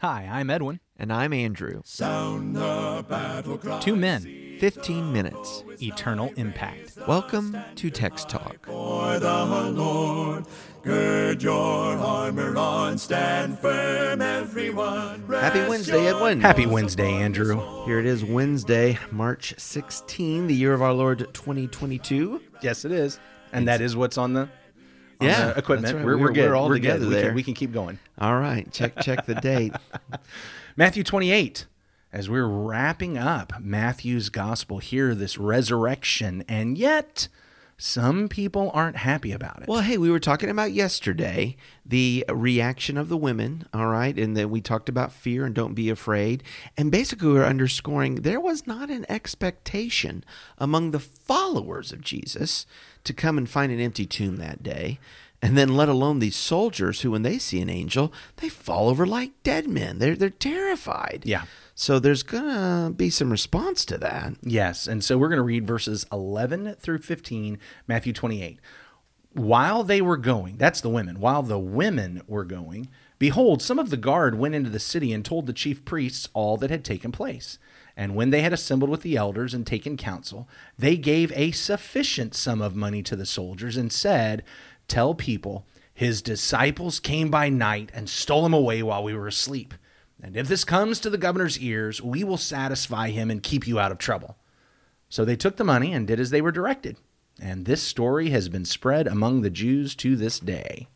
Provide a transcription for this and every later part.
Hi, I'm Edwin. And I'm Andrew. Two men, 15 minutes. eternal impact. Welcome to Text Talk. good lord harmer on stand firm everyone Happy Wednesday, Edwin. Happy Wednesday, Andrew. Here it is, Wednesday, March 16, the year of our Lord 2022. Yes, it is. And that is what's on the, on Yeah, equipment. right. We're, we're We're- good. we're all We're together good. We there. can, we can keep going. All right, check check the date. Matthew 28. As we're wrapping up Matthew's gospel here, this resurrection, and yet some people aren't happy about it. Well, hey, we were talking about yesterday the reaction of the women, all right? And then we talked about fear and don't be afraid. And basically, we're underscoring there was not an expectation among the followers of Jesus to come and find an empty tomb that day. And then, let alone these soldiers who, when they see an angel, they fall over like dead men. They're, they're terrified. Yeah. So, there's going to be some response to that. Yes. And so we're going to read verses 11 through 15, Matthew 28. While they were going, that's the women, while the women were going, behold, some of the guard went into the city and told the chief priests all that had taken place. And when they had assembled with the elders and taken counsel, they gave a sufficient sum of money to the soldiers and said, Tell people, his disciples came by night and stole him away while we were asleep. And if this comes to the governor's ears, we will satisfy him and keep you out of trouble. So they took the money and did as they were directed. And this story has been spread among the Jews to this day.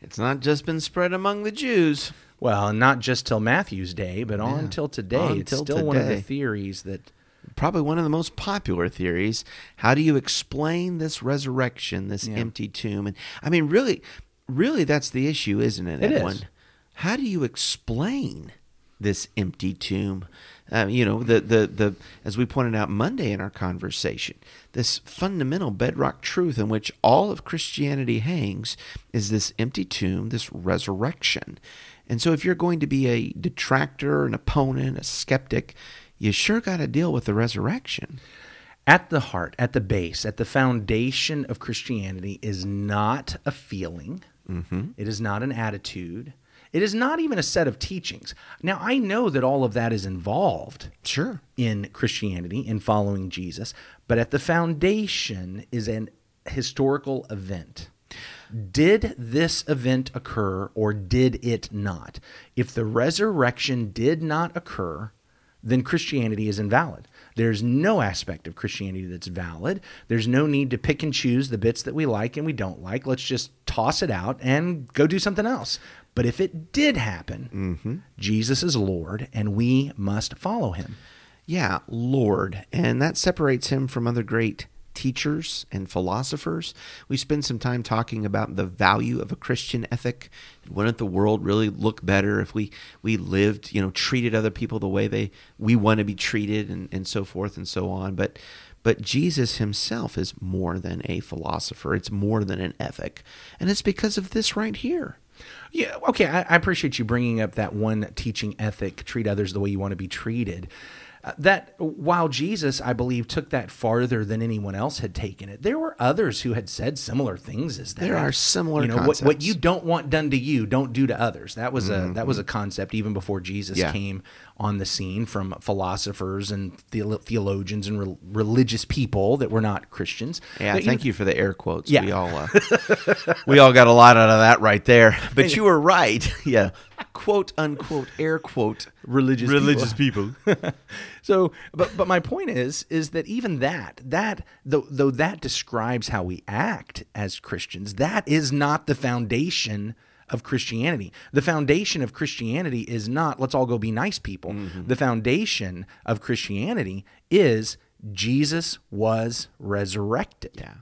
It's not just been spread among the Jews. Well, not just till Matthew's day, but on till today. On it's till still one of the theories that probably one of the most popular theories. How do you explain this resurrection, this Yeah. empty tomb? And I mean, really, really, that's the issue, isn't it, It is. How do you explain this empty tomb? Uh, you know, the, the the as we pointed out Monday in our conversation, this fundamental bedrock truth in which all of Christianity hangs is this empty tomb, this resurrection. And so, if you're going to be a detractor, an opponent, a skeptic, you sure got to deal with the resurrection. at the heart, at the base, at the foundation of Christianity is not a feeling. Mm-hmm. It is not an attitude. It is not even a set of teachings. Now, I know that all of that is involved Sure. in Christianity, in following Jesus, but at the foundation is an historical event. Did this event occur or did it not? If the resurrection did not occur, then Christianity is invalid. There's no aspect of Christianity that's valid. There's no need to pick and choose the bits that we like and we don't like. Let's just toss it out and go do something else. But if it did happen, mm-hmm. Jesus is Lord and we must follow him. Yeah, Lord. And that separates him from other great teachers and philosophers. We spend some time talking about the value of a Christian ethic. Wouldn't the world really look better if we, we lived, you know, treated other people the way they we want to be treated and, and so forth and so on. But but Jesus himself is more than a philosopher. It's more than an ethic. And it's because of this right here. Yeah, okay. I, I appreciate you bringing up that one teaching ethic: treat others the way you want to be treated. Uh, that while Jesus, I believe, took that farther than anyone else had taken it, there were others who had said similar things as that. There are similar You know, what, what you don't want done to you, don't do to others. That was a that was a concept even before Jesus Mm-hmm. Yeah. came on the scene from philosophers and theolo- theologians and re- religious people that were not Christians. Yeah, That, thank you for the air quotes. Yeah. We all uh, we all got a lot out of that right there. But you were right. Yeah. Quote unquote air quote Religious religious people. So, but but my point is is that even that that though though that describes how we act as Christians, that is not the foundation of Christianity. The foundation of Christianity is not let's all go be nice people. Mm-hmm. The foundation of Christianity is Jesus was resurrected. Yeah.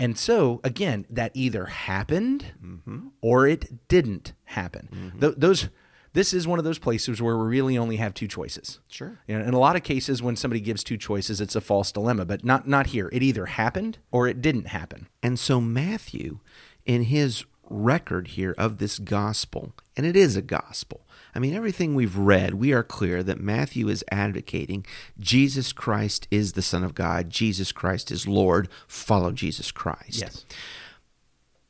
And so, again, that either happened mm-hmm. or it didn't happen. Mm-hmm. Th- those, this is one of those places where we really only have two choices. Sure. You know, in a lot of cases, when somebody gives two choices, it's a false dilemma, but not not here. It either happened or it didn't happen. And so Matthew, in his record here of this gospel, and it is a gospel. I mean, everything we've read, we are clear that Matthew is advocating Jesus Christ is the Son of God, Jesus Christ is Lord, follow Jesus Christ. Yes.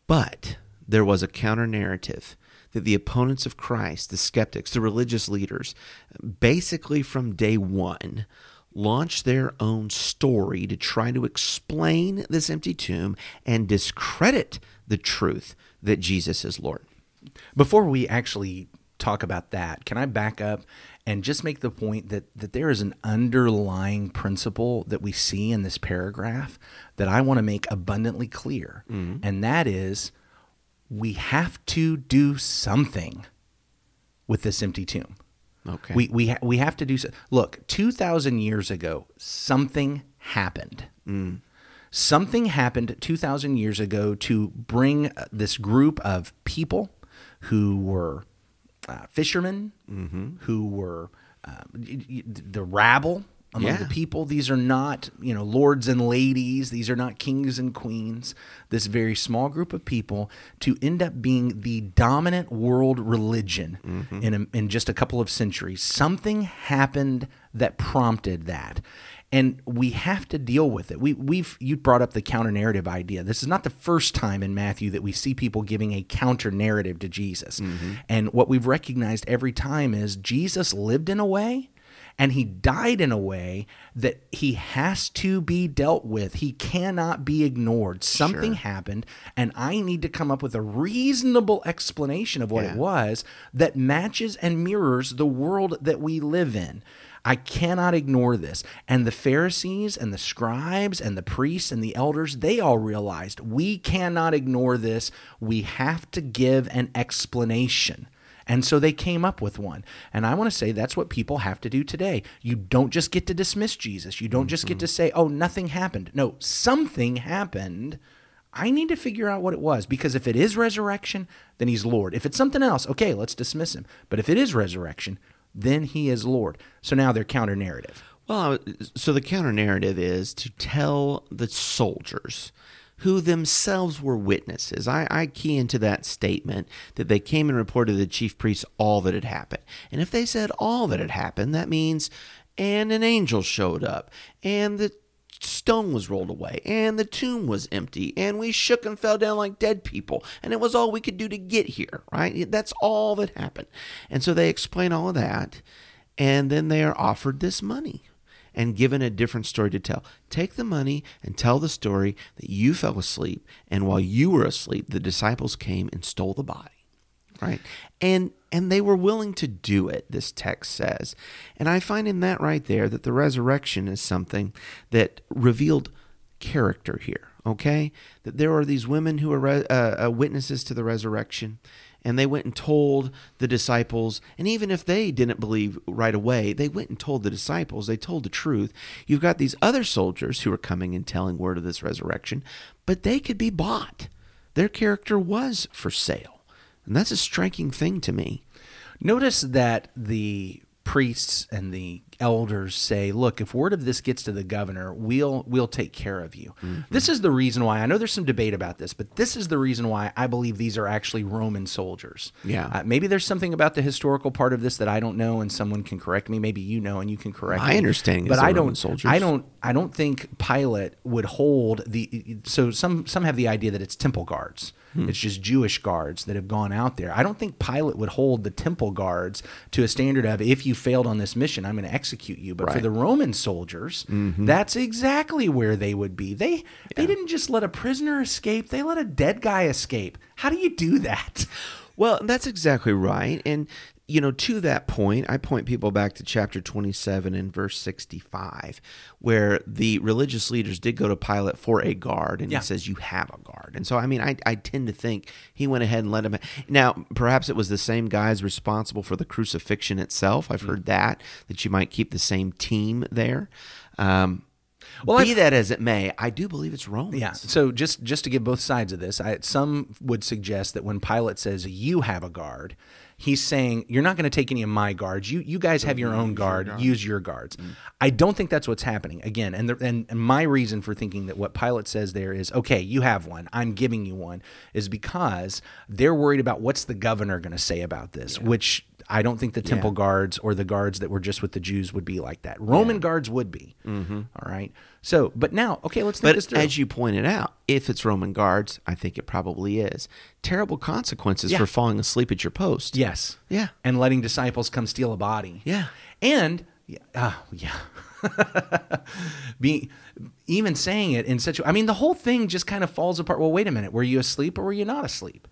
But there was a counter narrative that the opponents of Christ, the skeptics, the religious leaders, basically from day one, launched their own story to try to explain this empty tomb and discredit the truth that Jesus is Lord. Before we actually talk about that, can I back up and just make the point that, that there is an underlying principle that we see in this paragraph that I want to make abundantly clear. Mm-hmm. And that is we have to do something with this empty tomb. Okay. We we ha- we have to do so. Look, two thousand years ago, something happened. Something happened two thousand years ago to bring uh, this group of people who were uh, fishermen, who were uh, the rabble among Yeah. the people. These are not you know lords and ladies. These are not kings and queens. This very small group of people to end up being the dominant world religion mm-hmm. in a, in just a couple of centuries. Something happened that prompted that. And we have to deal with it. We, we've you brought up the counter narrative idea. This is not the first time in Matthew that we see people giving a counter narrative to Jesus. Mm-hmm. And what we've recognized every time is Jesus lived in a way and he died in a way that he has to be dealt with. He cannot be ignored. Something happened, and I need to come up with a reasonable explanation of what Yeah. it was that matches and mirrors the world that we live in. I cannot ignore this. And the Pharisees and the scribes and the priests and the elders, they all realized we cannot ignore this. We have to give an explanation. And so they came up with one. And I want to say that's what people have to do today. You don't just get to dismiss Jesus. You don't just get mm-hmm. to say, oh, nothing happened. No, something happened. I need to figure out what it was because if it is resurrection, then he's Lord. If it's something else, okay, let's dismiss him. But if it is resurrection, then he is Lord. So now they're counter narrative. Well, so the counter narrative is to tell the soldiers who themselves were witnesses. I, I key into that statement that they came and reported to the chief priests all that had happened. And if they said all that had happened, that means, and an angel showed up, and the stone was rolled away, and the tomb was empty, and we shook and fell down like dead people, and it was all we could do to get here, right? That's all that happened. And so they explain all of that, and then they are offered this money and given a different story to tell. Take the money and tell the story that you fell asleep, and while you were asleep, the disciples came and stole the body. Right? And and they were willing to do it, this text says. And I find in that right there that the resurrection is something that revealed character here, okay? That there are these women who are re- uh, uh, witnesses to the resurrection, and they went and told the disciples, and even if they didn't believe right away, they went and told the disciples, they told the truth. You've got these other soldiers who are coming and telling word of this resurrection, but they could be bought. Their character was for sale. And that's a striking thing to me. Notice that the priests and the elders say, "Look, if word of this gets to the governor, we'll we'll take care of you." This is the reason why I know there's some debate about this, but this is the reason why I believe these are actually Roman soldiers. Yeah. Uh, maybe there's something about the historical part of this that I don't know, and someone can correct me. Maybe you know, and you can correct My me. understanding but I don't. Roman soldiers. I don't. I don't think Pilate would hold the. So some some have the idea that it's temple guards. Hmm. It's just Jewish guards that have gone out there. I don't think Pilate would hold the temple guards to a standard of if you failed on this mission, I'm going to execute you. But for the Roman soldiers, that's exactly where they would be. They they didn't just let a prisoner escape; they let a dead guy escape. How do you do that? Well, that's exactly right. And, you know, to that point, I point people back to chapter 27 and verse 65, where the religious leaders did go to Pilate for a guard, and Yeah. he says, You have a guard. And so, I mean, I, I tend to think he went ahead and let him. Now, perhaps it was the same guys responsible for the crucifixion itself. I've heard that, that you might keep the same team there. Um, Well, be I've- that as it may, I do believe it's Romans. Yeah. So just just to give both sides of this, I, some would suggest that when Pilate says you have a guard, he's saying you're not going to take any of my guards. You you guys have your own guard. Use your guards. I don't think that's what's happening. Again, and, the, and and my reason for thinking that what Pilate says there is okay, you have one. I'm giving you one is because they're worried about what's the governor going to say about this, which I don't think the temple guards or the guards that were just with the Jews would be like that. Roman guards would be. Mm-hmm. right. So, but now, okay, let's think But this through. as you pointed out, if it's Roman guards, I think it probably is. Terrible consequences Yeah. for falling asleep at your post. yes. Yeah. And letting disciples come steal a body. Yeah. And yeah, ah, yeah. Be even saying it in such a I mean the whole thing just kind of falls apart. Well, wait a minute. Were you asleep or were you not asleep?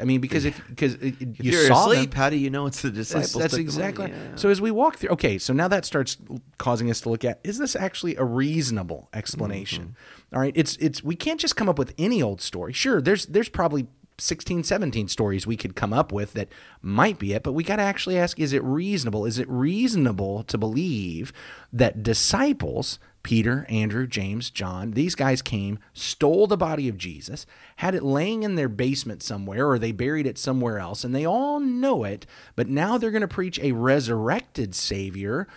I mean because if because you you're saw asleep, them, how do you know it's the That's, disciples? that's the exactly. Yeah. So as we walk through, okay, so now that starts causing us to look at: is this actually a reasonable explanation? Mm-hmm. All right, it's it's we can't just come up with any old story. Sure, there's there's probably 16, 17 stories we could come up with that might be it, but we got to actually ask: is it reasonable? Is it reasonable to believe that disciples? Peter, Andrew, James, John, these guys came, stole the body of Jesus, had it laying in their basement somewhere, or they buried it somewhere else, and they all know it, but now they're going to preach a resurrected Savior.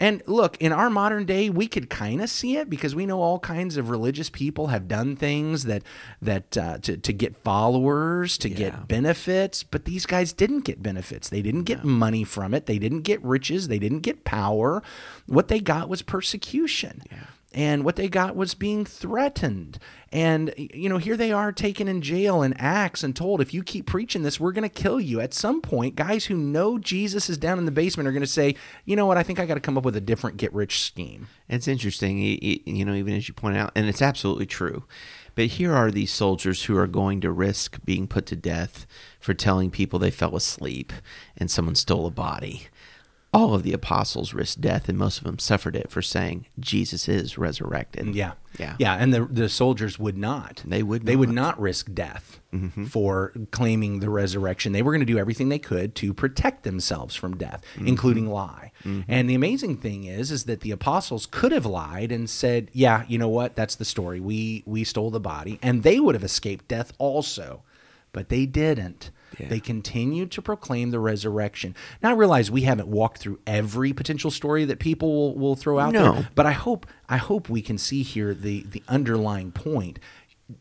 And look, in our modern day, we could kind of see it because we know all kinds of religious people have done things that that uh, to to get followers, to Yeah. get benefits. But these guys didn't get benefits. They didn't get money from it. They didn't get riches. They didn't get power. What they got was persecution. And what they got was being threatened. And, you know, here they are taken in jail and axed and told, if you keep preaching this, we're going to kill you. At some point, guys who know Jesus is down in the basement are going to say, you know what, I think I got to come up with a different get rich scheme. It's interesting, you know, even as you point out, and it's absolutely true. But here are these soldiers who are going to risk being put to death for telling people they fell asleep and someone stole a body. All of the apostles risked death, and most of them suffered it for saying Jesus is resurrected. Yeah. Yeah. Yeah. And the, the soldiers would not. They would They would not. not risk death mm-hmm. for claiming the resurrection. They were going to do everything they could to protect themselves from death, mm-hmm. including lie. Mm-hmm. And the amazing thing is, is that the apostles could have lied and said, yeah, you know what? That's the story. We, we stole the body. And they would have escaped death also. But they didn't. Yeah. They continue to proclaim the resurrection. Now I realize we haven't walked through every potential story that people will, will throw out No. there, but I hope I hope we can see here the the underlying point.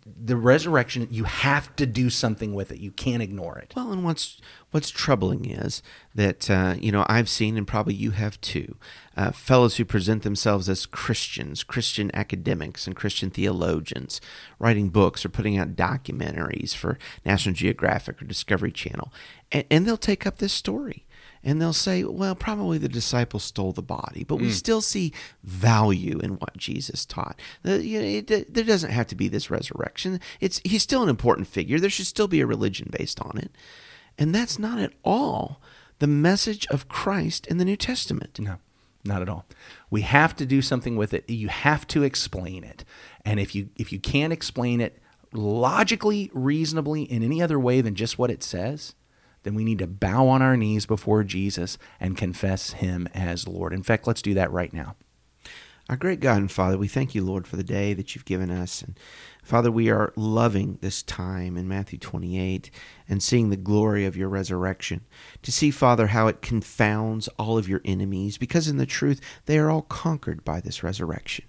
The resurrection, you have to do something with it. You can't ignore it. Well, and what's what's troubling is that uh, you know I've seen, and probably you have too, uh, fellows who present themselves as Christians, Christian academics, and Christian theologians, writing books or putting out documentaries for National Geographic or Discovery Channel, and, and they'll take up this story. And they'll say, well, probably the disciples stole the body, but we mm. still see value in what Jesus taught. The- you know, it, there doesn't have to be this resurrection. It's he's still an important figure. There should still be a religion based on it, and that's not at all the message of Christ in the New Testament. No, not at all. We have to do something with it. You have to explain it. And if you if you can't explain it logically, reasonably in any other way than just what it says, then we need to bow on our knees before Jesus and confess him as Lord. In fact, let's do that right now. Our great God and Father, we thank you, Lord, for the day that you've given us. And Father, we are loving this time in Matthew 28 and seeing the glory of your resurrection. To see, Father, how it confounds all of your enemies, because in the truth, they are all conquered by this resurrection.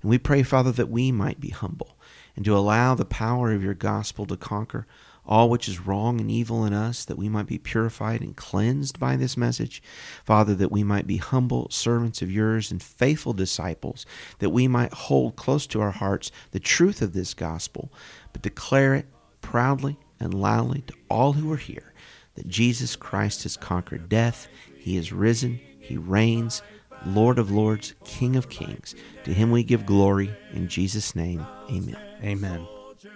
And we pray, Father, that we might be humble and to allow the power of your gospel to conquer all which is wrong and evil in us, that we might be purified and cleansed by this message. Father, that we might be humble servants of yours and faithful disciples, that we might hold close to our hearts the truth of this gospel, but declare it proudly and loudly to all who are here that Jesus Christ has conquered death, he is risen, he reigns. Lord of lords, King of kings. To him we give glory. In Jesus' name, amen. Amen.